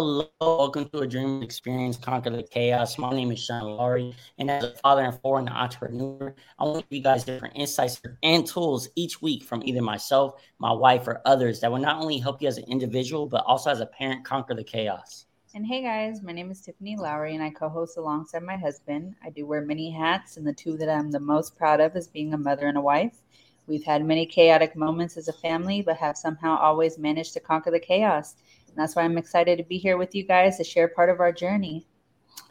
hello. Welcome to a dream experience, conquer the chaos. My name is Sean Laurie, and as a father and foreign entrepreneur, I want to give you guys different insights and tools each week from either myself, my wife, or others that will not only help you as an individual, but also as a parent conquer the chaos. And hey guys, my name is Tiffany Lowry, and I co host alongside my husband. I do wear many hats, and the two that I'm the most proud of is being a mother and a wife. We've had many chaotic moments as a family, but have somehow always managed to conquer the chaos. That's why I'm excited to be here with you guys to share part of our journey.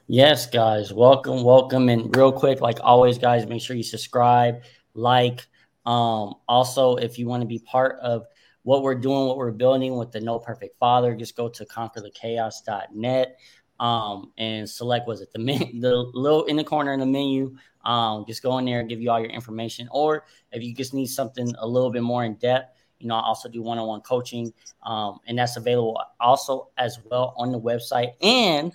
Yes, guys, welcome, welcome. And real quick, like always, guys, make sure you subscribe, like. Um, also, if you want to be part of what we're doing, what we're building with the No Perfect Father, just go to conquerthechaos.net um, and select was it the men, the little in the corner in the menu. Um, just go in there and give you all your information. Or if you just need something a little bit more in depth, you know, I also do one-on-one coaching, um, and that's available also as well on the website. And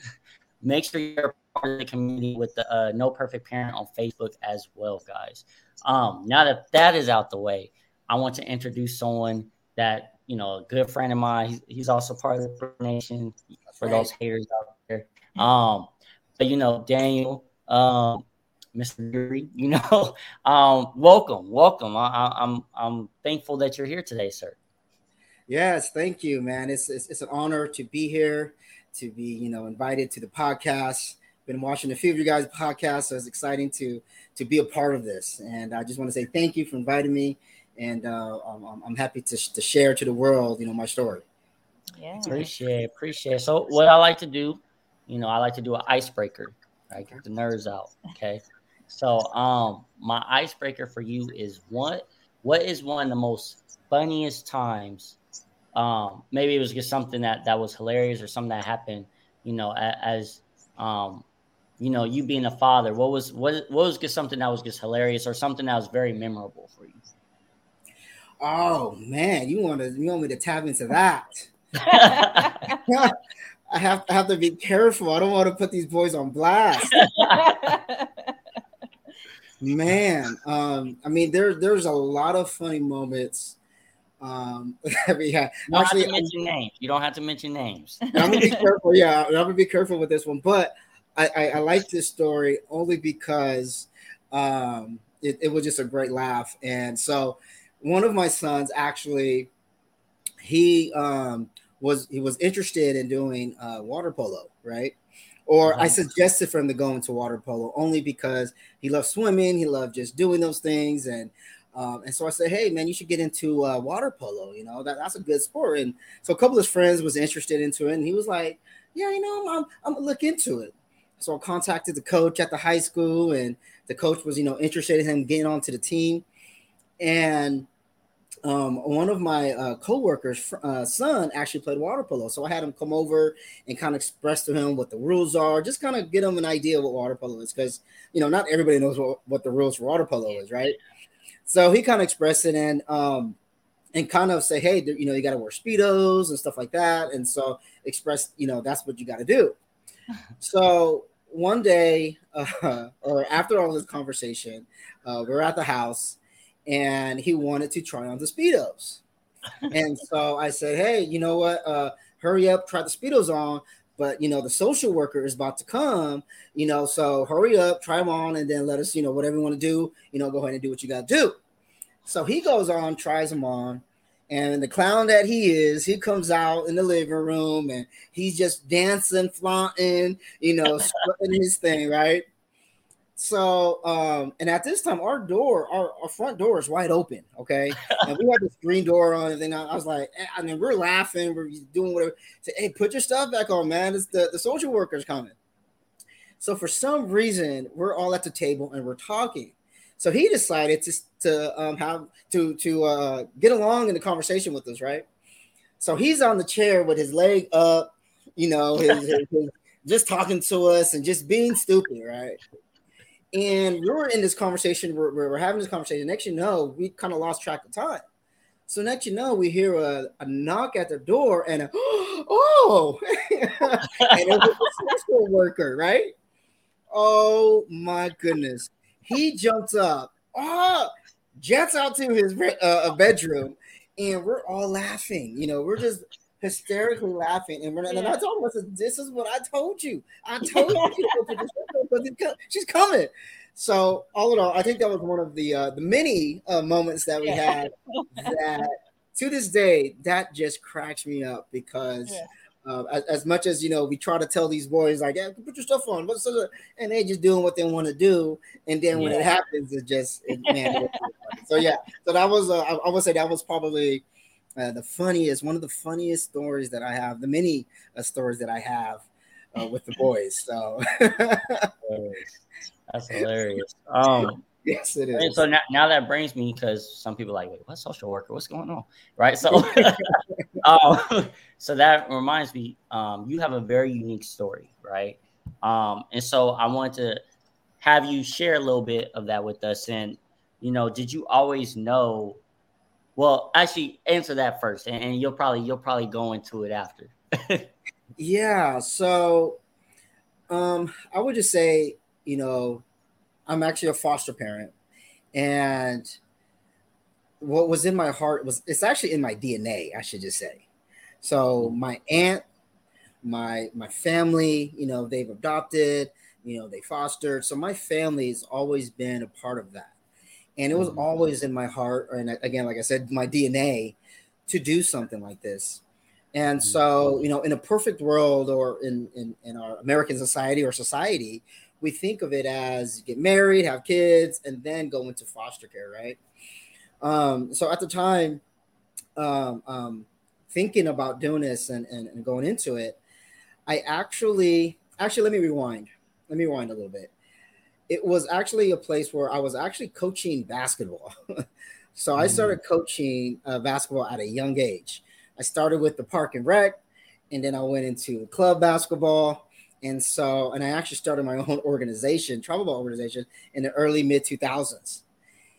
make sure you're part of the community with the uh, No Perfect Parent on Facebook as well, guys. Um, now that that is out the way, I want to introduce someone that you know, a good friend of mine. He's, he's also part of the Nation for those haters out there. Um, but you know, Daniel, um, Mr. Yuri, you know, um, welcome, welcome. I, I'm I'm thankful that you're here today, sir. Yes, thank you, man. It's, it's it's an honor to be here, to be you know invited to the podcast. Been watching a few of you guys' podcasts, so it's exciting to to be a part of this. And I just want to say thank you for inviting me, and uh, I'm, I'm happy to, to share to the world, you know, my story. Yeah, appreciate appreciate. So what I like to do, you know, I like to do an icebreaker, right? Get the nerves out. Okay. So um my icebreaker for you is what what is one of the most funniest times? Um, maybe it was just something that that was hilarious or something that happened, you know, as um you know, you being a father, what was what what was just something that was just hilarious or something that was very memorable for you? Oh man, you want to you want me to tap into that? I have I have to be careful. I don't want to put these boys on blast. Man, um, I mean, there there's a lot of funny moments. Um, we had. You don't Actually, have to mention names. You don't have to mention names. I'm gonna be careful. Yeah, I'm gonna be careful with this one. But I, I, I like this story only because um, it, it was just a great laugh. And so, one of my sons actually, he um, was he was interested in doing uh, water polo, right? Or I suggested for him to go into water polo only because he loved swimming, he loved just doing those things, and um, and so I said, hey man, you should get into uh, water polo. You know that that's a good sport. And so a couple of his friends was interested into it, and he was like, yeah, you know, I'm, I'm, I'm gonna look into it. So I contacted the coach at the high school, and the coach was you know interested in him getting onto the team, and um, one of my uh, coworkers' uh, son actually played water polo, so I had him come over and kind of express to him what the rules are, just kind of get him an idea what water polo is, because you know not everybody knows what, what the rules for water polo is, right? So he kind of expressed it and um, and kind of say, hey, you know, you got to wear speedos and stuff like that, and so express, you know, that's what you got to do. so one day, uh, or after all this conversation, uh, we're at the house and he wanted to try on the speedos. and so I said, "Hey, you know what? Uh, hurry up, try the speedos on." But you know, the social worker is about to come. You know, so hurry up, try them on, and then let us, you know, whatever you want to do. You know, go ahead and do what you got to do. So he goes on, tries them on, and the clown that he is, he comes out in the living room and he's just dancing, flaunting, you know, his thing, right? So, um, and at this time, our door, our, our front door is wide open. Okay. and we had this green door on, and then I, I was like, eh, I mean, we're laughing, we're doing whatever. Say, hey, put your stuff back on, man. It's the, the social worker's coming. So, for some reason, we're all at the table and we're talking. So he decided to, to um, have to to uh, get along in the conversation with us, right? So he's on the chair with his leg up, you know, his, his, his, just talking to us and just being stupid, right? And we were in this conversation, we're, we're having this conversation. Next, you know, we kind of lost track of time. So next, you know, we hear a, a knock at the door and a oh, and it was a social worker, right? Oh my goodness, he jumps up, oh, jets out to his uh, bedroom, and we're all laughing. You know, we're just hysterically laughing. And, we're and I told him, I said, This is what I told you. I told you she's coming. So all in all, I think that was one of the uh, the many uh, moments that we yeah. had that to this day that just cracks me up because yeah. uh, as, as, much as you know we try to tell these boys like yeah put your stuff on and they just doing what they want to do and then when yeah. it happens it just it, man so yeah so that was uh, I, I would say that was probably uh, the funniest, one of the funniest stories that I have, the many uh, stories that I have uh, with the boys. So that's hilarious. Um, yes, it is. So now, now that brings me because some people like, wait, what social worker? What's going on? Right. So, um, so that reminds me, um, you have a very unique story, right? Um, and so I want to have you share a little bit of that with us. And, you know, did you always know well, actually, answer that first, and, and you'll probably you'll probably go into it after. Yeah. So, um, I would just say, you know, I'm actually a foster parent, and what was in my heart was it's actually in my DNA. I should just say. So my aunt, my my family, you know, they've adopted, you know, they fostered. So my family has always been a part of that and it was mm-hmm. always in my heart and again like i said my dna to do something like this and mm-hmm. so you know in a perfect world or in, in in our american society or society we think of it as get married have kids and then go into foster care right um, so at the time um, um, thinking about doing this and, and, and going into it i actually actually let me rewind let me rewind a little bit it was actually a place where I was actually coaching basketball. so I mm. started coaching uh, basketball at a young age. I started with the park and rec, and then I went into club basketball. And so, and I actually started my own organization, travel ball organization, in the early mid 2000s.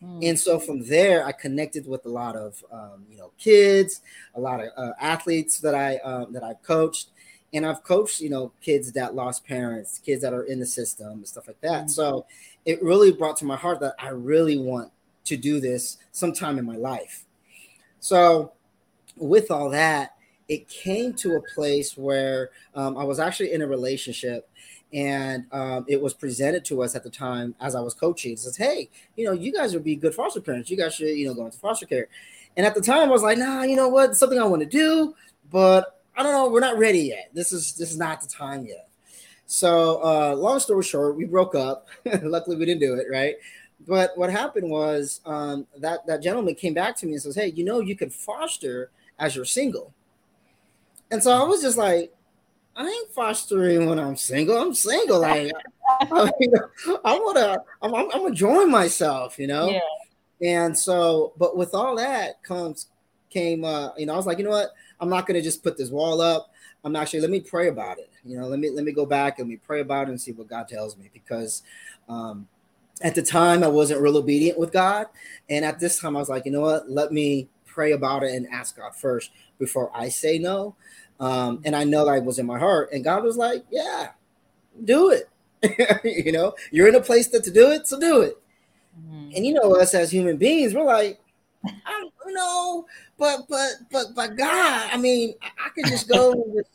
Mm. And so from there, I connected with a lot of um, you know kids, a lot of uh, athletes that I um, that I've coached, and I've coached, you know, kids that lost parents, kids that are in the system and stuff like that. Mm-hmm. So it really brought to my heart that I really want to do this sometime in my life. So with all that, it came to a place where um, I was actually in a relationship and um, it was presented to us at the time as I was coaching. It says, "Hey, you know, you guys would be good foster parents. You guys should, you know, go into foster care." And at the time, I was like, "Nah, you know what? It's something I want to do, but I don't know. We're not ready yet. This is this is not the time yet. So, uh, long story short, we broke up. Luckily, we didn't do it, right? But what happened was um, that that gentleman came back to me and says, "Hey, you know, you can foster as you're single." And so I was just like, "I ain't fostering when I'm single. I'm single. Like, I, mean, I wanna, I'm, I'm, enjoying myself, you know." Yeah. And so, but with all that comes came, uh, you know, I was like, you know what? I'm not to just put this wall up. I'm actually let me pray about it. You know, let me let me go back and me pray about it and see what God tells me because um, at the time I wasn't real obedient with God, and at this time I was like, you know what? Let me pray about it and ask God first before I say no. Um, and I know that was in my heart, and God was like, yeah, do it. you know, you're in a place that to do it, so do it. Mm-hmm. And you know, us as human beings, we're like, I don't know, but but but but God, I mean, I, I could just go with,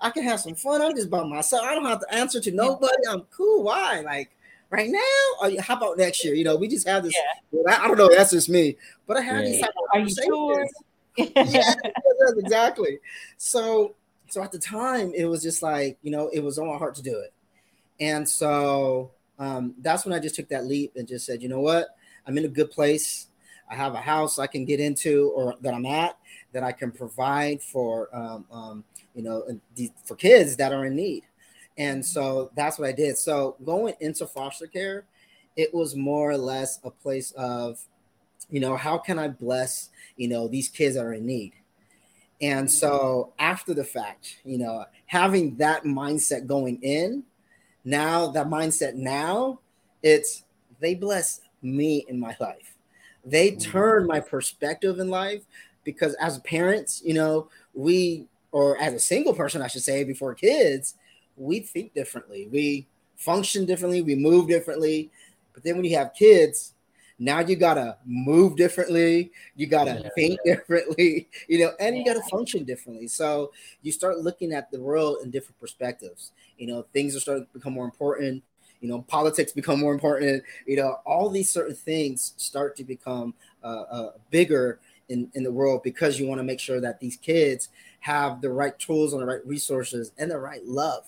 I can have some fun. I'm just by myself. I don't have to answer to nobody. I'm cool. Why? Like right now? Or how about next year? You know, we just have this. Yeah. Well, I, I, don't know. That's just me. But I have yeah. these. Are you sure? yeah, exactly. So so at the time, it was just like you know, it was on my heart to do it, and so um, that's when I just took that leap and just said, you know what, I'm in a good place. I have a house I can get into or that I'm at that I can provide for um, um, you know for kids that are in need. And so that's what I did. So going into foster care, it was more or less a place of, you know, how can I bless, you know, these kids that are in need. And so after the fact, you know, having that mindset going in, now that mindset now, it's they bless me in my life they mm-hmm. turn my perspective in life because as parents, you know, we or as a single person, I should say, before kids, we think differently. We function differently, we move differently. But then when you have kids, now you gotta move differently, you gotta Yeah. think differently, you know, and you gotta function differently. So you start looking at the world in different perspectives. You know, things are starting to become more important. You know, politics become more important. You know, all these certain things start to become uh, uh, bigger in, in the world because you want to make sure that these kids have the right tools and the right resources and the right love.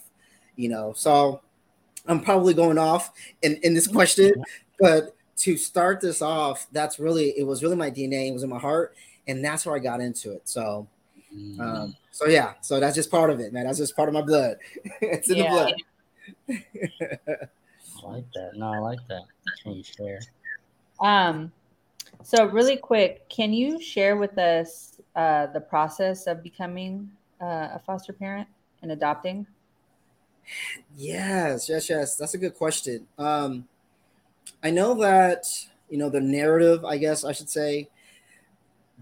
You know, so I'm probably going off in, in this question, but to start this off, that's really it was really my DNA, it was in my heart, and that's where I got into it. So Mm. um, so yeah, so that's just part of it, man. That's just part of my blood. it's in Yeah. the blood. I like that. No, I like that. Can you share? Um, so really quick, can you share with us uh, the process of becoming uh, a foster parent and adopting? Yes, yes, yes. That's a good question. Um, I know that you know the narrative. I guess I should say,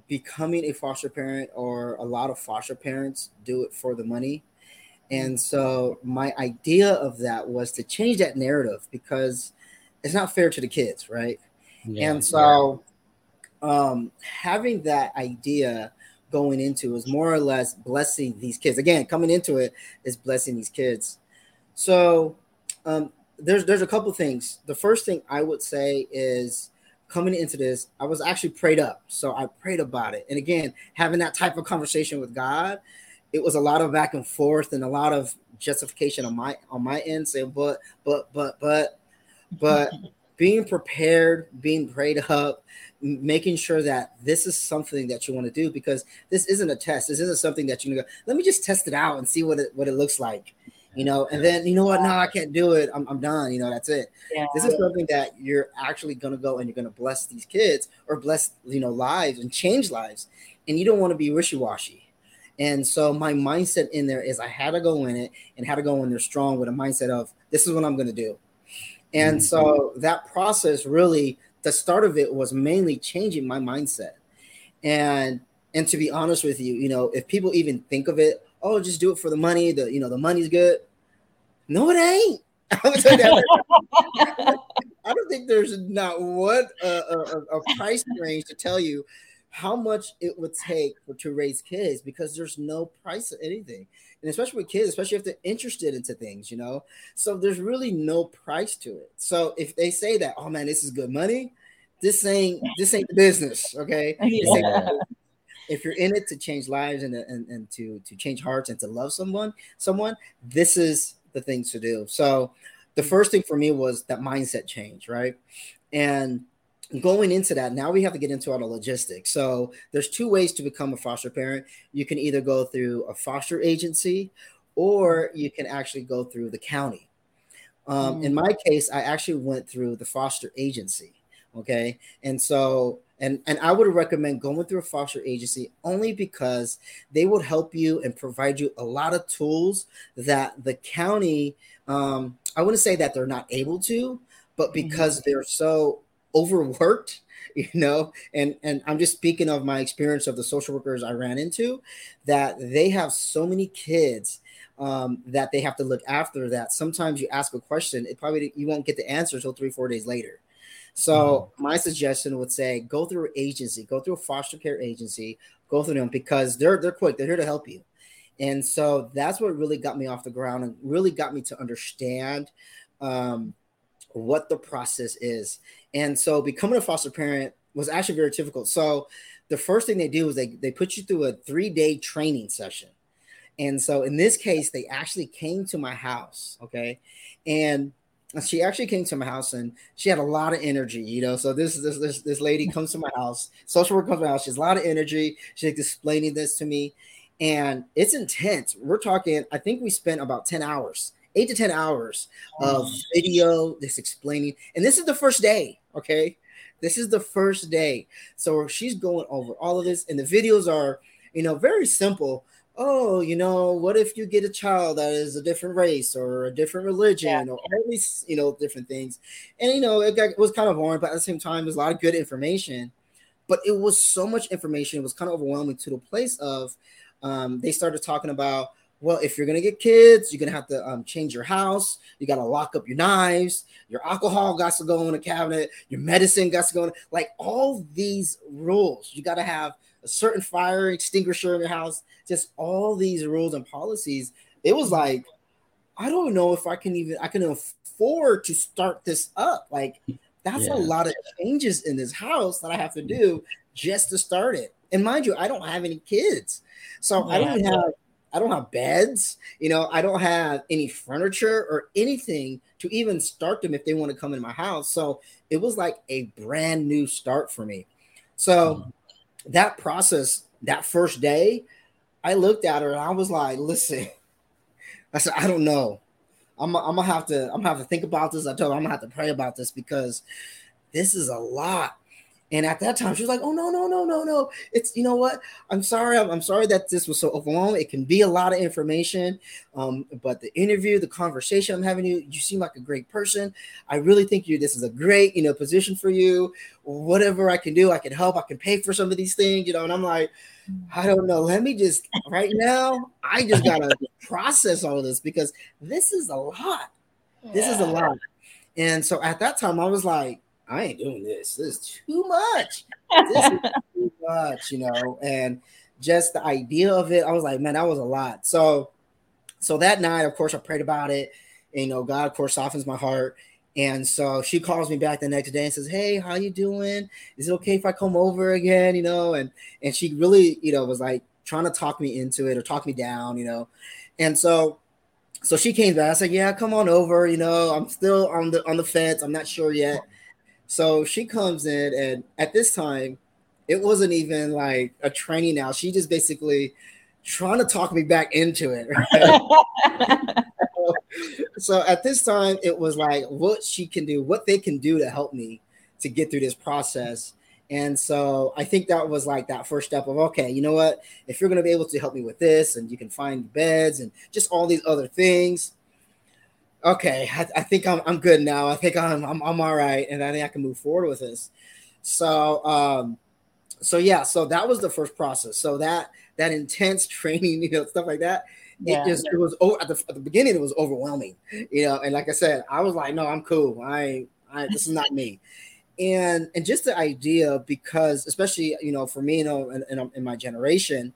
becoming a foster parent, or a lot of foster parents do it for the money, and so my idea of that was to change that narrative because it's not fair to the kids, right? Yeah. and so um having that idea going into is more or less blessing these kids again coming into it is blessing these kids so um there's there's a couple things the first thing i would say is coming into this i was actually prayed up so i prayed about it and again having that type of conversation with god it was a lot of back and forth and a lot of justification on my on my end saying but but but but but being prepared, being prayed up, making sure that this is something that you want to do because this isn't a test. This isn't something that you go, let me just test it out and see what it what it looks like. You know, and then you know what? No, I can't do it. I'm, I'm done. You know, that's it. Yeah. This is something that you're actually gonna go and you're gonna bless these kids or bless you know lives and change lives, and you don't want to be wishy washy. And so my mindset in there is I had to go in it and had to go in there strong with a mindset of this is what I'm gonna do. And Mhm. so that process really, the start of it was mainly changing my mindset. And and to be honest with you, you know, if people even think of it, oh, just do it for the money, the you know, the money's good. No, it ain't. I would tell. I don't think there's not what uh, a, a price range to tell you how much it would take for, to raise kids because there's no price of anything, and especially with kids, especially if they're interested into things, you know. So there's really no price to it. So if they say that, oh man, this is good money, this ain't this ain't the business, okay? Yeah. If you're in it to change lives and, and, and to to change hearts and to love someone, someone, this is the things to do. So the mm-hmm. first thing for me was that mindset change, right? And going into that, now we have to get into all the logistics. So there's two ways to become a foster parent. You can either go through a foster agency or mm-hmm. you can actually go through the county. Um, In mm-hmm. my case, I actually went through the foster agency. Okay. And so, and, and I would recommend going through a foster agency only because they would help you and provide you a lot of tools that the county, um, I wouldn't say that they're not able to, but because they're so overworked you know and and i'm just speaking of my experience of the social workers i ran into that they have so many kids um, that they have to look after that. Sometimes you ask a question it probably you won't get the answer until three four days later so my suggestion would say go through agency go through a foster care agency go through them because they're they're quick they're here to help you and so that's what really got me off the ground and really got me to understand um, what the process is. And so becoming a foster parent was actually very difficult. So the first thing they do is they, they put you through a three day training session. And so in this case, they actually came to my house. Okay. And she actually came to my house and she had a lot of energy, you know. So this this this, this lady comes to my house, social worker comes to my house. She has a lot of energy. She's explaining this to me, and it's intense. We're talking, I think we spent about 10 hours, eight to 10 hours of video, this explaining. And this is the first day, okay? This is the first day. So she's going over all of this, and the videos are, you know, very simple. Oh, you know, what if you get a child that is a different race or a different religion or all these, you know, different things. And, you know, it, got, it was kind of boring, but at the same time, there's a lot of good information. But it was so much information, it was kind of overwhelming to the place of um, they started talking about well, if you're gonna get kids, you're gonna have to um, change your house. You gotta lock up your knives. Your alcohol got to go in a cabinet. Your medicine got to go in. Like all these rules, you gotta have a certain fire extinguisher in your house. Just all these rules and policies. It was like, I don't know if I can even I can afford to start this up. Like that's yeah. a lot of changes in this house that I have to do just to start it. And mind you, I don't have any kids, so yeah. I don't have I don't have beds, you know, I don't have any furniture or anything to even start them if they want to come in my house. So it was like a brand new start for me. So mm-hmm. That process, that first day, I looked at her and I was like, listen, I said, I don't know. I'm, I'm gonna have to I'm gonna have to think about this. I told her I'm gonna have to pray about this because this is a lot. And at that time, she was like, "Oh no, no, no, no, no! It's you know what? I'm sorry. I'm, I'm sorry that this was so overwhelming. It can be a lot of information, um, but the interview, the conversation I'm having you, you seem like a great person. I really think you. This is a great you know position for you. Whatever I can do, I can help. I can pay for some of these things, you know." And I'm like, I don't know. Let me just right now. I just gotta process all of this because this is a lot. This is a lot. And so at that time, I was like, I ain't doing this. This is too much. This is too much, you know. And just the idea of it, I was like, man, that was a lot. So, so that night, of course, I prayed about it. And, you know, God, of course, softens my heart. And so she calls me back the next day and says, "Hey, how you doing? Is it okay if I come over again?" You know, and and she really, you know, was like trying to talk me into it or talk me down, you know. And so so she came back. I said, "Yeah, come on over. You know, I'm still on the on the fence. I'm not sure yet." So she comes in, and at this time, it wasn't even like a training. Now she just basically trying to talk me back into it. Right? so at this time, it was like what she can do, what they can do to help me to get through this process. And so I think that was like that first step of okay, you know what? If you're going to be able to help me with this, and you can find beds and just all these other things, okay, I, I think I'm, I'm good now. I think I'm, I'm I'm all right, and I think I can move forward with this. So um, so yeah, so that was the first process. So that that intense training, you know, stuff like that yeah. it just it was oh at the, at the beginning it was overwhelming you know and like i said i was like no i'm cool i i this is not me and and just the idea because especially you know for me you know in, in, in my generation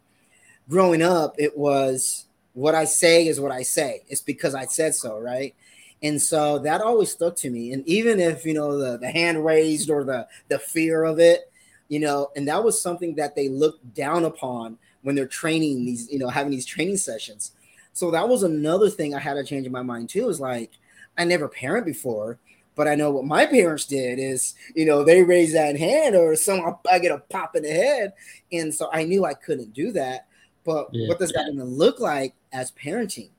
growing up it was what i say is what i say it's because i said so right and so that always stuck to me and even if you know the, the hand raised or the the fear of it you know and that was something that they looked down upon when they're training these, you know, having these training sessions. So that was another thing I had to change in my mind too. Is like I never parent before, but I know what my parents did is, you know, they raise that hand or some I get a pop in the head, and so I knew I couldn't do that. But yeah. what does that even look like as parenting?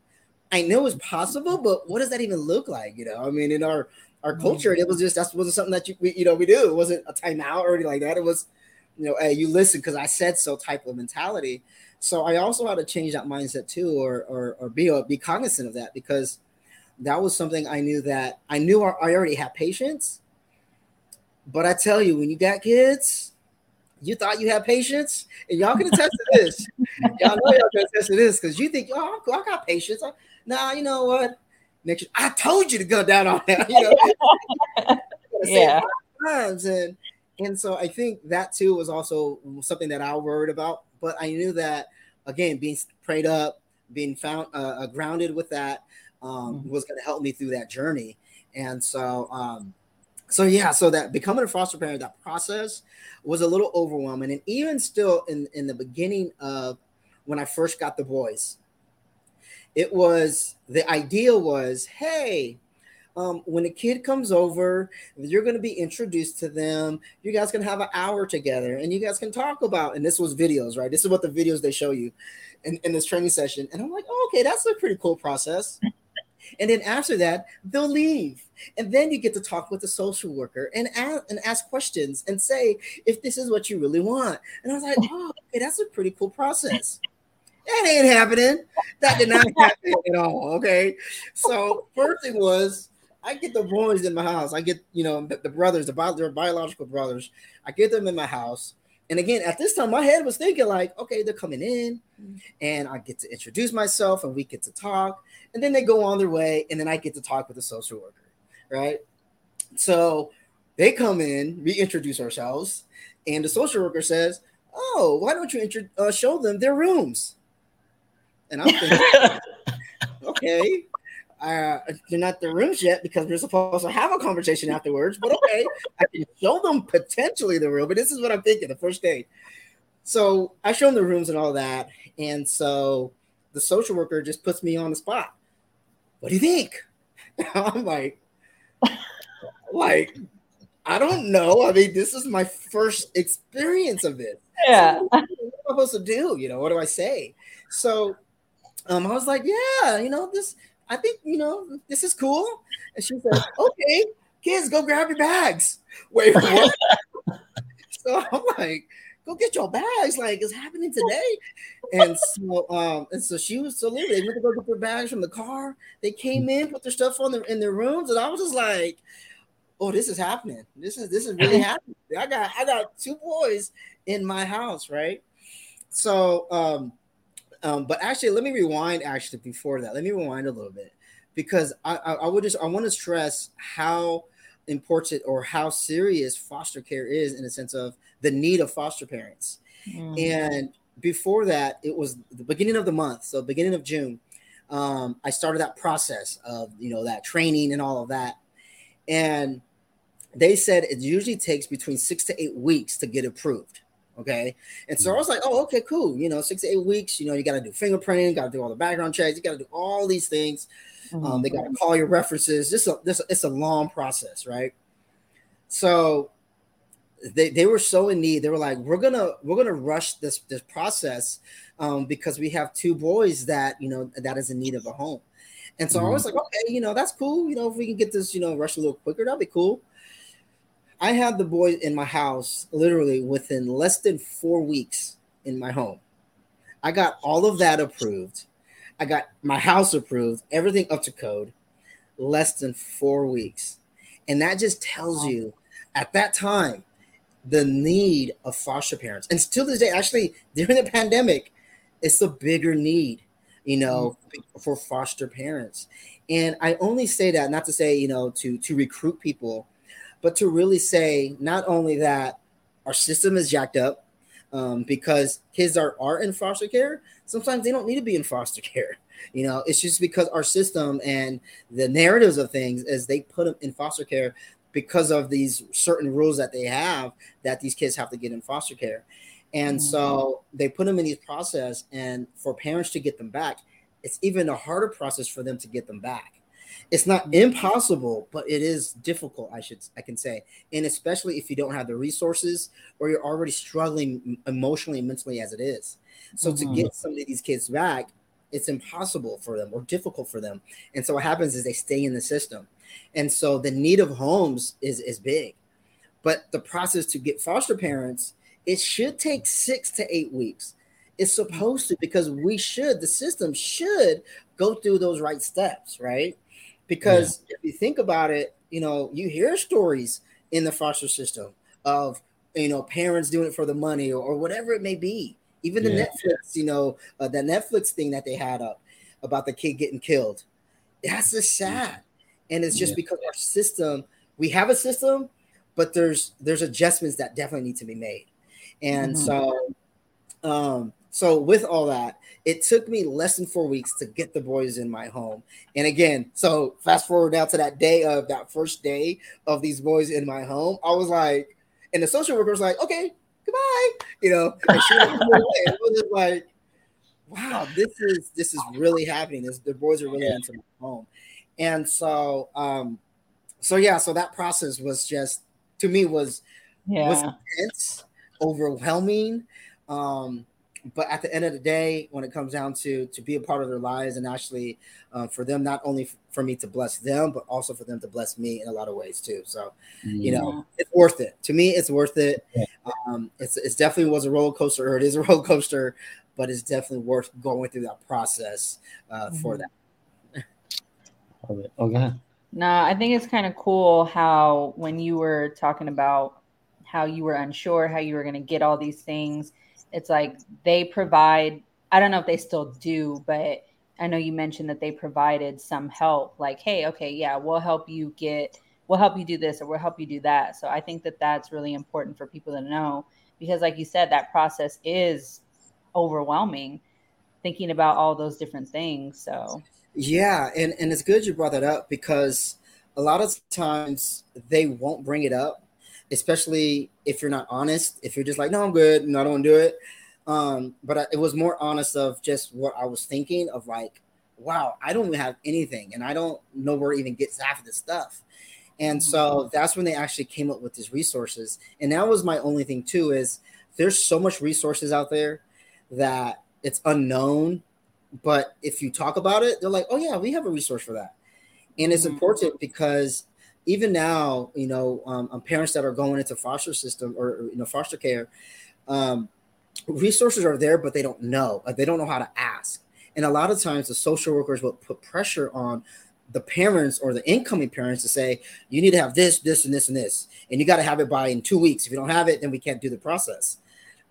I know it's possible, but what does that even look like? You know, I mean, in our our mm-hmm. culture, it was just that wasn't something that you we, you know we do. It wasn't a timeout or anything like that. It was you know, hey, you listen because I said so type of mentality. So I also had to change that mindset too, or or, or be or be cognizant of that because that was something I knew that I knew I, I already had patience. But I tell you, when you got kids, you thought you had patience, and y'all can attest to this. y'all know y'all can attest to this because you think, oh, I got patience. Nah, you know what? Next, I told you to go down on that. You know, yeah. Times and and so I think that too was also something that I worried about. But I knew that again, being prayed up, being found uh, uh grounded with that um, mm-hmm. was going to help me through that journey. And so, um, so yeah, so that becoming a foster parent, that process was a little overwhelming. And even still, in in the beginning of when I first got the boys, it was the idea was, hey, um, when a kid comes over, you're going to be introduced to them. You guys can have an hour together and you guys can talk about, and this was videos, right? This is what the videos they show you in, in this training session. And I'm like, oh, okay, that's a pretty cool process. And then after that, they'll leave. And then you get to talk with the social worker and ask, and ask questions and say if this is what you really want. And I was like, oh, okay, that's a pretty cool process. That ain't happening. That did not happen at all. Okay. So first thing was I get the boys in my house. I get, you know, the, the brothers, the, bi- biological brothers. I get them in my house. And again, at this time, my head was thinking like, okay, they're coming in, mm. and I get to introduce myself, and we get to talk, and then they go on their way, and then I get to talk with the social worker, right? So they come in, we introduce ourselves, and the social worker says, "Oh, why don't you intro- uh, show them their rooms?" And I'm thinking, okay, uh, they're not the rooms yet because we're supposed to have a conversation afterwards. But okay, I can show them potentially the room. But this is what I'm thinking the first day. So I show them the rooms and all that, and so the social worker just puts me on the spot. What do you think? I'm like, like I don't know. I mean, this is my first experience of it. Yeah. So what am I supposed to do? You know, what do I say? So um, I was like, yeah, you know, this, I think, you know, this is cool. And she said, okay, kids, go grab your bags. Wait, what? so I'm like, go get your bags. Like, it's happening today. And so, um, and so she was so literally, they went to go get their bags from the car. They came in, put their stuff on their in their rooms, and I was just like, oh, this is happening. This is this is really happening. I got I got two boys in my house, right? So um um, but actually, let me rewind. Actually, before that, let me rewind a little bit because I, I, I would just I want to stress how important or how serious foster care is in the sense of the need of foster parents. Mm. And before that, it was the beginning of the month, so beginning of June. Um, I started that process of you know that training and all of that, and they said it usually takes between six to eight weeks to get approved. Okay. And so I was like, oh, okay, cool. You know, six to eight weeks, you know, you got to do fingerprinting, got to do all the background checks, you got to do all these things. Mm-hmm. Um, they got to call your references. This, a, this it's a long process, right? So they, they were so in need. They were like, we're gonna we're gonna rush this this process um, because we have two boys that you know that is in need of a home. And so mm-hmm. I was like, okay, you know, that's cool. You know, if we can get this, you know, rush a little quicker, that'd be cool. I had the boys in my house literally within less than four weeks in my home. I got all of that approved. I got my house approved, everything up to code, less than four weeks. And that just tells you at that time the need of foster parents. And still this day, actually, during the pandemic, it's a bigger need, you know, mm-hmm. for foster parents. And I only say that not to say, you know, to to recruit people but to really say not only that our system is jacked up um, because kids are, are in foster care, sometimes they don't need to be in foster care. You know, it's just because our system and the narratives of things as they put them in foster care because of these certain rules that they have that these kids have to get in foster care. And mm-hmm. so they put them in these process and for parents to get them back, it's even a harder process for them to get them back it's not impossible, but it is difficult. I should I can say, and especially if you don't have the resources or you're already struggling emotionally and mentally as it is. So mm-hmm. to get some of these kids back, it's impossible for them or difficult for them. And so what happens is they stay in the system, and so the need of homes is is big, but the process to get foster parents it should take six to eight weeks. It's supposed to because we should the system should go through those right steps, right? Because yeah. if you think about it, you know, you hear stories in the foster system of you know parents doing it for the money or, or whatever it may be. Even the yeah. Netflix, you know, uh, the Netflix thing that they had up about the kid getting killed. That's just sad, and it's just yeah. because our system. We have a system, but there's there's adjustments that definitely need to be made, and mm-hmm. so um so with all that, it took me less than four weeks to get the boys in my home. And again, so fast forward now to that day of that first day of these boys in my home, I was like, and the social worker was like, okay, goodbye, you know, and she it was like, wow, this is this is really happening. This the boys are really yeah. into my home. And so um, so yeah, so that process was just to me was yeah. was intense, overwhelming. Um, but at the end of the day, when it comes down to to be a part of their lives and actually uh, for them, not only f- for me to bless them, but also for them to bless me in a lot of ways too. So, you know, it's worth it. To me, it's worth it. Um, it's it's definitely was a roller coaster, or it is a roller coaster, but it's definitely worth going through that process uh, mm-hmm. for that. Okay. No, I think it's kind of cool how when you were talking about how you were unsure how you were going to get all these things it's like they provide i don't know if they still do but i know you mentioned that they provided some help like hey okay yeah we'll help you get we'll help you do this or we'll help you do that. So i think that that's really important for people to know because like you said that process is overwhelming thinking about all those different things so yeah and and it's good you brought that up because a lot of times they won't bring it up especially if you're not honest if you're just like no i'm good no i don't do it um but I, it was more honest of just what i was thinking of like wow i don't even have anything and i don't know where it even gets half of this stuff and so mm-hmm. that's when they actually came up with these resources. And that was my only thing too is there's so much resources out there that it's unknown. But if you talk about it, they're like, oh yeah, we have a resource for that. And it's mm-hmm. important because even now, you know, um, um, parents that are going into foster system or, or you know foster care, um, resources are there, but they don't know. Like they don't know how to ask. And a lot of times, the social workers will put pressure on the parents or the incoming parents to say you need to have this this and this and this and you got to have it by in two weeks if you don't have it then we can't do the process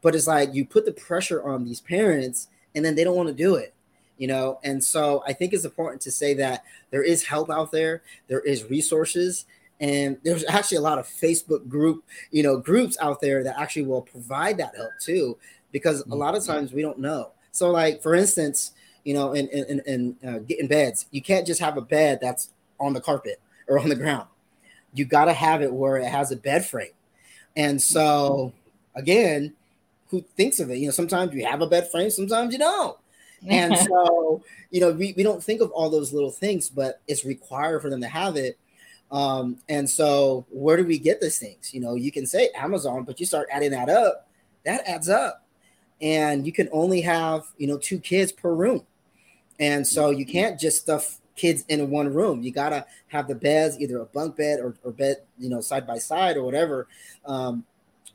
but it's like you put the pressure on these parents and then they don't want to do it you know and so i think it's important to say that there is help out there there is resources and there's actually a lot of facebook group you know groups out there that actually will provide that help too because a lot of mm-hmm. times we don't know so like for instance you know, and and, and uh, getting beds. You can't just have a bed that's on the carpet or on the ground. You got to have it where it has a bed frame. And so, again, who thinks of it? You know, sometimes you have a bed frame, sometimes you don't. And so, you know, we, we don't think of all those little things, but it's required for them to have it. Um, and so, where do we get these things? You know, you can say Amazon, but you start adding that up, that adds up. And you can only have, you know, two kids per room. And so you can't just stuff kids in one room. You gotta have the beds, either a bunk bed or, or bed, you know, side by side or whatever. Um,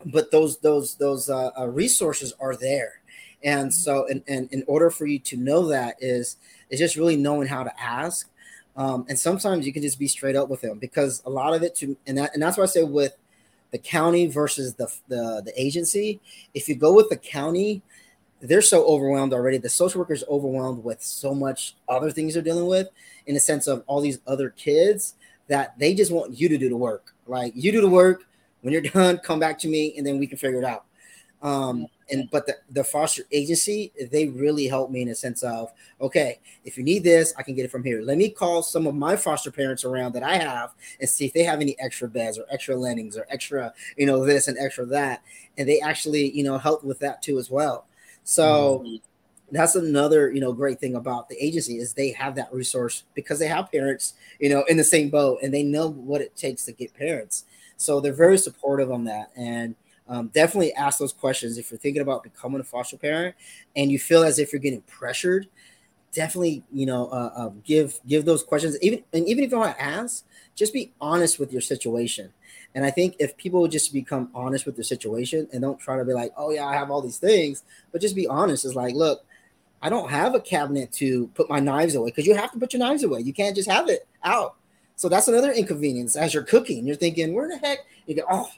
but those those those uh, uh, resources are there, and so and, and in order for you to know that is is just really knowing how to ask. Um, and sometimes you can just be straight up with them because a lot of it to and that and that's why I say with the county versus the the, the agency. If you go with the county, they're so overwhelmed already. The social worker is overwhelmed with so much other things they're dealing with, in the sense of all these other kids that they just want you to do the work. Like you do the work. When you're done, come back to me, and then we can figure it out. Um, and but the, the foster agency, they really helped me in a sense of okay, if you need this, I can get it from here. Let me call some of my foster parents around that I have and see if they have any extra beds or extra landings or extra, you know, this and extra that. And they actually, you know, help with that too as well. So mm-hmm. that's another, you know, great thing about the agency is they have that resource because they have parents, you know, in the same boat and they know what it takes to get parents. So they're very supportive on that. And um, definitely ask those questions if you're thinking about becoming a foster parent and you feel as if you're getting pressured definitely you know uh, uh, give give those questions even and even if you want to ask just be honest with your situation and I think if people just become honest with their situation and don't try to be like, oh yeah, I have all these things, but just be honest. It's like, look, I don't have a cabinet to put my knives away because you have to put your knives away. You can't just have it out. So that's another inconvenience as you're cooking. You're thinking, where the heck? You go, oh,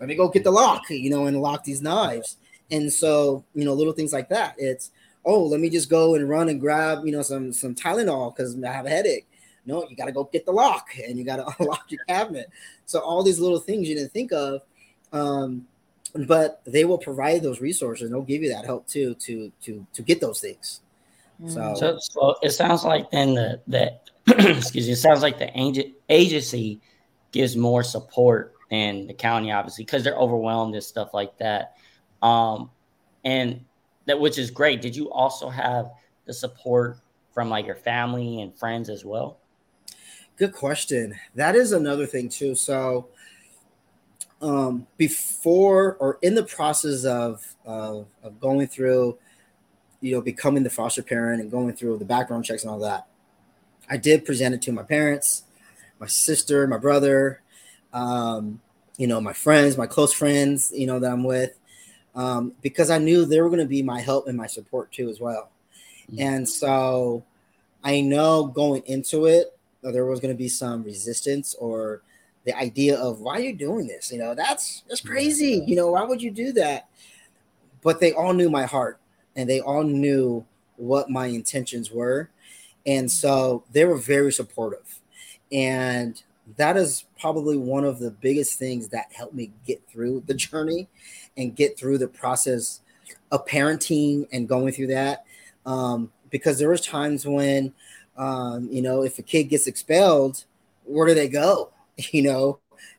let me go get the lock, you know, and lock these knives. And so, you know, little things like that. It's, oh, let me just go and run and grab, you know, some some Tylenol because I have a headache. No, you got to go get the lock and you got to unlock your cabinet. So all these little things you didn't think of, um, but they will provide those resources. They'll give you that help too to to to get those things. So, mm. so, so it sounds like then the that excuse me, it sounds like the agency gives more support than the county, obviously, because they're overwhelmed and stuff like that. Um, and that which is great. Did you also have the support from like your family and friends as well? Good question. That is another thing too. So, um, before or in the process of, of, of going through, you know, becoming the foster parent and going through the background checks and all that, I did present it to my parents, my sister, my brother, um, you know, my friends, my close friends, you know, that I'm with, um, because I knew they were going to be my help and my support too as well. Mm-hmm. And so I know going into it, there was going to be some resistance or the idea of why are you doing this? You know, that's that's crazy. You know, why would you do that? But they all knew my heart and they all knew what my intentions were. And so they were very supportive. And that is probably one of the biggest things that helped me get through the journey and get through the process of parenting and going through that. Um, because there was times when, um, you know, if a kid gets expelled, where do they go? You know,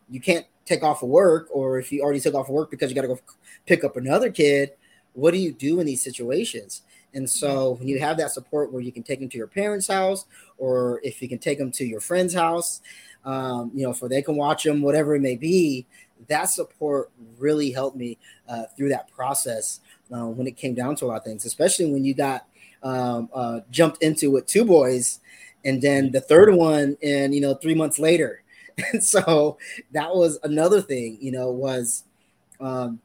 you can't take off of work, or if you already took off of work because you got to go pick up another kid, what do you do in these situations? And so when you have that support where you can take them to your parents' house, or if you can take them to your friend's house, um, you know, for they can watch them, whatever it may be, that support really helped me uh, through that process uh, when it came down to a lot of things, especially when you got um, uh, jumped into with two boys, and then the third one, and you know, three months later. And so that was another thing, you know, was um,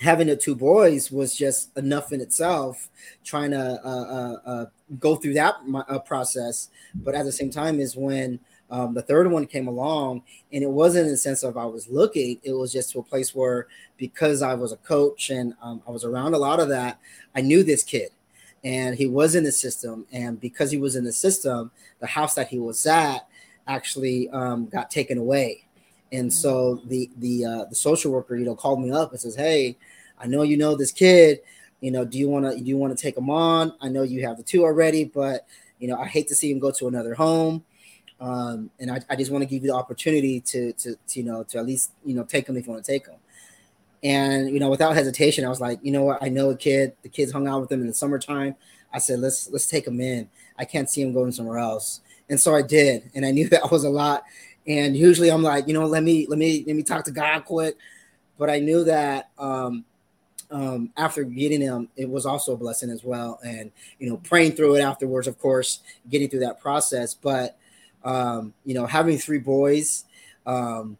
having the two boys was just enough in itself trying to uh, uh, uh, go through that uh, process but at the same time is when um, the third one came along and it wasn't in the sense of i was looking it was just to a place where because i was a coach and um, i was around a lot of that i knew this kid and he was in the system and because he was in the system the house that he was at actually um, got taken away and so the the uh, the social worker, you know, called me up and says, "Hey, I know you know this kid. You know, do you want to do you want to take him on? I know you have the two already, but you know, I hate to see him go to another home. Um, and I, I just want to give you the opportunity to, to, to you know to at least you know take them if you want to take them. And you know, without hesitation, I was like, you know what? I know a kid. The kids hung out with him in the summertime. I said, let's let's take him in. I can't see him going somewhere else. And so I did, and I knew that was a lot. And usually I'm like, you know, let me let me let me talk to God quick. But I knew that um, um, after getting him, it was also a blessing as well. And you know, praying through it afterwards, of course, getting through that process. But um, you know, having three boys um,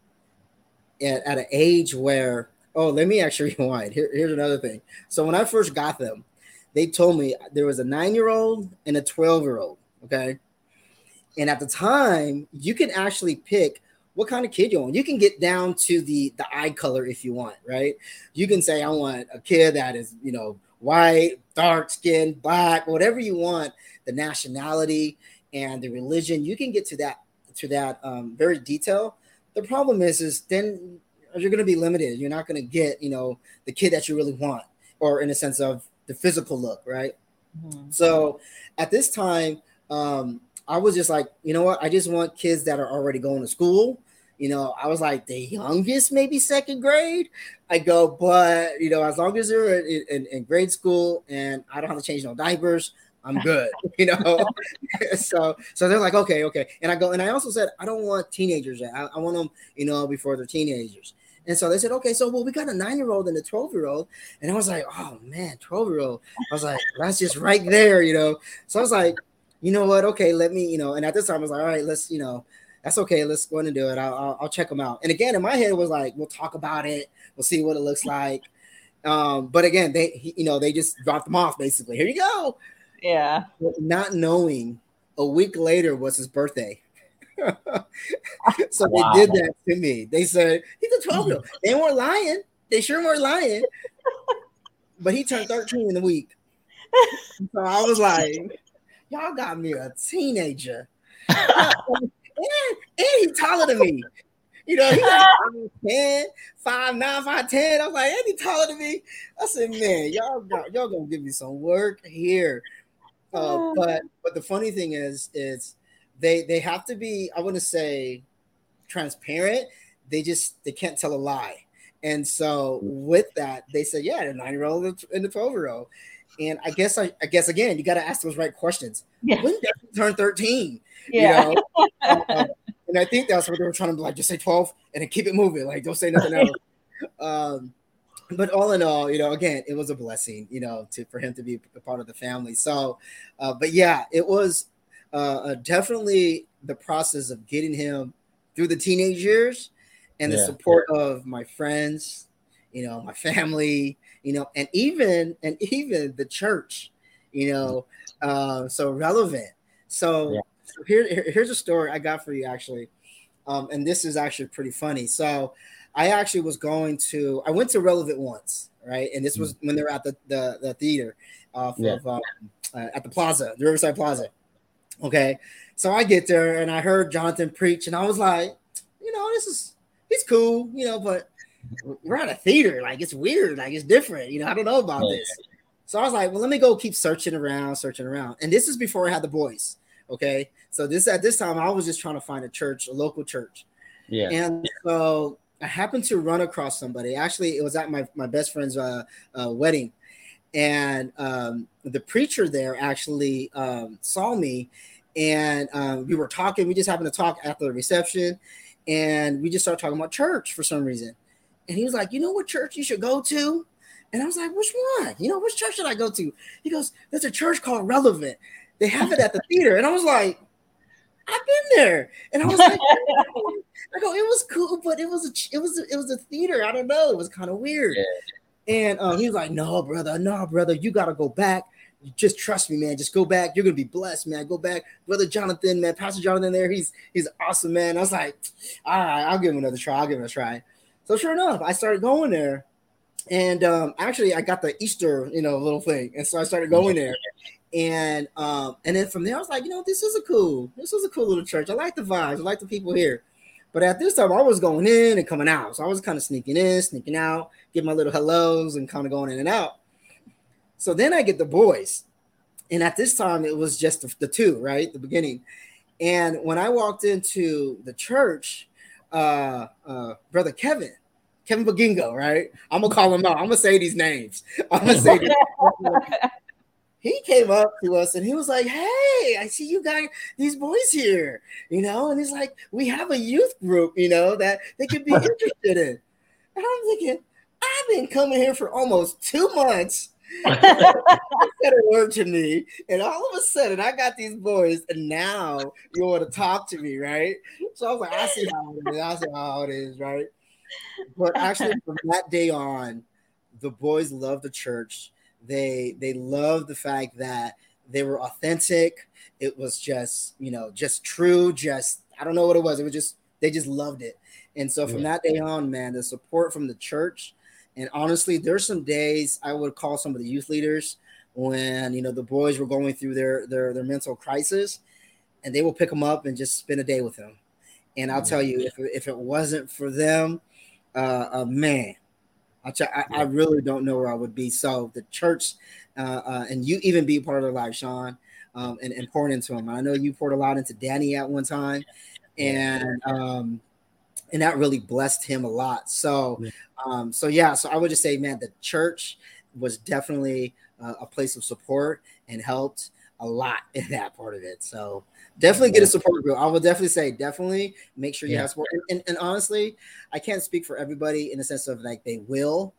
at, at an age where oh, let me actually rewind. Here, here's another thing. So when I first got them, they told me there was a nine year old and a twelve year old. Okay, and at the time, you can actually pick what kind of kid you want. You can get down to the the eye color if you want, right? You can say I want a kid that is, you know, white, dark skin, black, whatever you want, the nationality and the religion. You can get to that to that um, very detail. The problem is, is then you're going to be limited. You're not going to get, you know, the kid that you really want, or in a sense of the physical look, right? Mm-hmm. So at this time, um, I was just like, you know what? I just want kids that are already going to school. You know, I was like the youngest, maybe second grade. I go, but you know, as long as they're in, in, in grade school and I don't have to change no diapers, I'm good. You know, so so they're like, okay, okay. And I go, and I also said, I don't want teenagers. I, I want them, you know, before they're teenagers. And so they said, okay, so well, we got a nine year old and a 12 year old. And I was like, oh man, 12 year old. I was like, that's just right there, you know. So I was like, you know what? Okay, let me, you know. And at this time, I was like, all right, let's, you know, that's okay. Let's go in and do it. I'll, I'll, I'll, check them out. And again, in my head, was like, we'll talk about it. We'll see what it looks like. Um, but again, they, you know, they just dropped them off basically. Here you go. Yeah. Not knowing a week later was his birthday. so wow. they did that to me. They said he's a 12 year old. They weren't lying. They sure weren't lying. but he turned 13 in a week. So I was like, y'all got me a teenager. and, and he's taller than me. You know, he's like 10, 5, 9, 5, 10. I was like, and he taller than me. I said, man, y'all got, y'all gonna give me some work here. Uh, but but the funny thing is, is they they have to be, I want to say transparent. They just they can't tell a lie. And so with that, they said, yeah, the nine-year-old and the 12-year-old. And I guess I, I guess again, you got to ask those right questions. Yeah. When did you turn 13? Yeah. You know? and, um, and, I think that's what they were trying to be like, just say 12 and then keep it moving. Like, don't say nothing else. um, but all in all, you know, again, it was a blessing, you know, to for him to be a part of the family. So, uh, but yeah, it was uh, definitely the process of getting him through the teenage years and yeah. the support of my friends, you know, my family, you know, and even and even the church, you know, uh, so relevant. So, yeah. so here, here's a story I got for you actually. um, and this is actually pretty funny. So, I actually was going to. I went to Relevant once, right? And this was when they were at the the, the theater off yeah. of um, uh, at the Plaza, the Riverside Plaza. Okay, so I get there and I heard Jonathan preach, and I was like, you know, this is he's cool, you know, but we're at a theater, like it's weird, like it's different, you know. I don't know about this. So I was like, well, let me go keep searching around, searching around. And this is before I had the boys. Okay. So this at this time I was just trying to find a church, a local church. Yeah. And so I happened to run across somebody. Actually, it was at my, my best friend's uh, uh, wedding. And um, the preacher there actually um, saw me and um, we were talking. We just happened to talk after the reception and we just started talking about church for some reason. And he was like, You know what church you should go to? And I was like, Which one? You know, which church should I go to? He goes, There's a church called Relevant. They have it at the theater. And I was like, I've been there. And I was like, I go, it was cool, but it was a it was a, it was a theater. I don't know. It was kind of weird. Yeah. And um, he was like, No, brother, no, brother, you gotta go back. You just trust me, man. Just go back. You're gonna be blessed, man. Go back, brother Jonathan, man. Pastor Jonathan there. He's he's awesome, man. I was like, all right, I'll give him another try. I'll give him a try. So sure enough, I started going there, and um, actually, I got the Easter, you know, little thing, and so I started going there. And um, and then from there, I was like, you know, this is a cool, this is a cool little church. I like the vibes, I like the people here. But at this time, I was going in and coming out. So I was kind of sneaking in, sneaking out, give my little hellos and kind of going in and out. So then I get the boys. And at this time, it was just the, two, right? The beginning. And when I walked into the church, uh, uh, brother Kevin, Kevin Bagingo, right? I'm gonna call him out. I'm gonna say these names. I'm gonna say he came up to us and he was like, Hey, I see you guys, these boys here, you know, and he's like, We have a youth group, you know, that they could be interested in. And I'm thinking, I've been coming here for almost two months. said a word to me, and all of a sudden I got these boys, and now you want to talk to me, right? So I was like, I see how it is, I see how it is, right? But actually, from that day on, the boys loved the church they they loved the fact that they were authentic. It was just, you know, just true, just I don't know what it was. It was just they just loved it. And so from yeah. that day on, man, the support from the church and honestly, there's some days I would call some of the youth leaders when you know the boys were going through their their their mental crisis, and they will pick them up and just spend a day with them. And I'll tell you, if if it wasn't for them, uh, uh man, I, try, I, I, really don't know where I would be. So the church, uh, uh, and you even be part of their life, Sean, um, and, and pouring into them. I know you poured a lot into Danny at one time, and um, and that really blessed him a lot. So, um, so yeah. So I would just say, man, the church was definitely uh, a place of support and helped a lot in that part of it. So definitely get a support group. I will definitely say, definitely make sure you yeah. have support. And, and, and, honestly, I can't speak for everybody in the sense of like they will.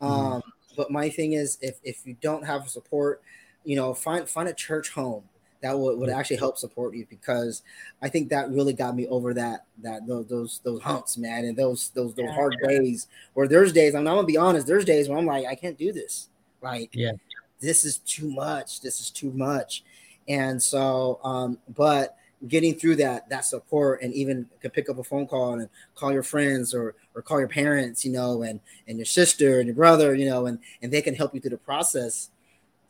Mm-hmm. Um, mm. But my thing is, if if you don't have support, you know, find find a church home that would, would actually help support you because I think that really got me over that that those those, those humps, man, and those those those hard days where there's days. I'm, I'm gonna be honest, there's days where I'm like, I can't do this. Like, yeah, this is too much. This is too much. And so, um, but getting through that that support and even could pick up a phone call and call your friends or or call your parents, you know, and and your sister and your brother, you know, and and they can help you through the process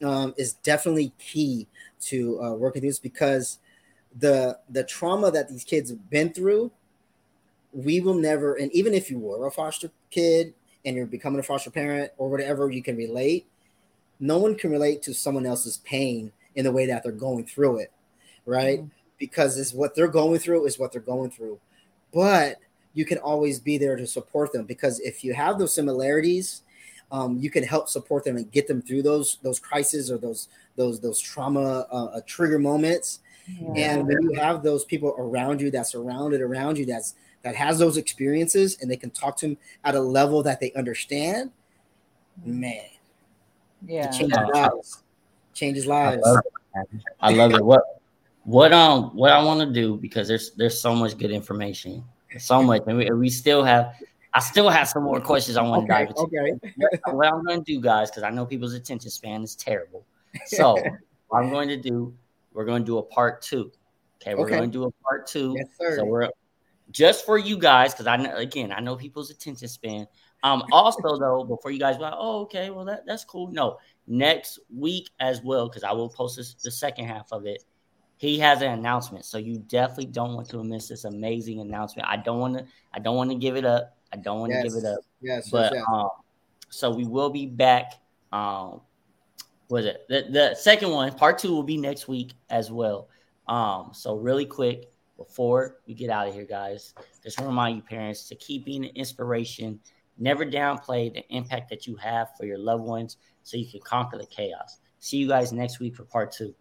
um, is definitely key to uh, working through this because the the trauma that these kids have been through, we will never. And even if you were a foster kid and you're becoming a foster parent or whatever, you can relate. No one can relate to someone else's pain in the way that they're going through it, right? Mm-hmm. Because it's what they're going through is what they're going through. But you can always be there to support them because if you have those similarities, um, you can help support them and get them through those those crises or those those those trauma uh, uh, trigger moments. Yeah. And when you have those people around you that's surrounded around you that's that has those experiences and they can talk to them at a level that they understand, man, yeah, it changes lives changes lives. I love it. I love it. What what um what I want to do because there's there's so much good information, so much, and we, we still have. I still have some more questions I want okay, to dive into. Okay. what I'm going to do, guys, because I know people's attention span is terrible. So what I'm going to do, we're going to do a part two. Okay, we're okay. going to do a part two. Yes, sir. So we're just for you guys, because I know again, I know people's attention span. Um, also though, before you guys go, oh, okay, well that, that's cool. No, next week as well, because I will post this, the second half of it. He has an announcement, so you definitely don't want to miss this amazing announcement. I don't want to, I don't want to give it up. I don't want to Yes. give it up. Yes, But yes, yes. um, so we will be back. Um, was it the, the second one? Part two will be next week as well. Um, so really quick before we get out of here, guys, just remind you, parents, to keep being an inspiration. Never downplay the impact that you have for your loved ones, so you can conquer the chaos. See you guys next week for part two.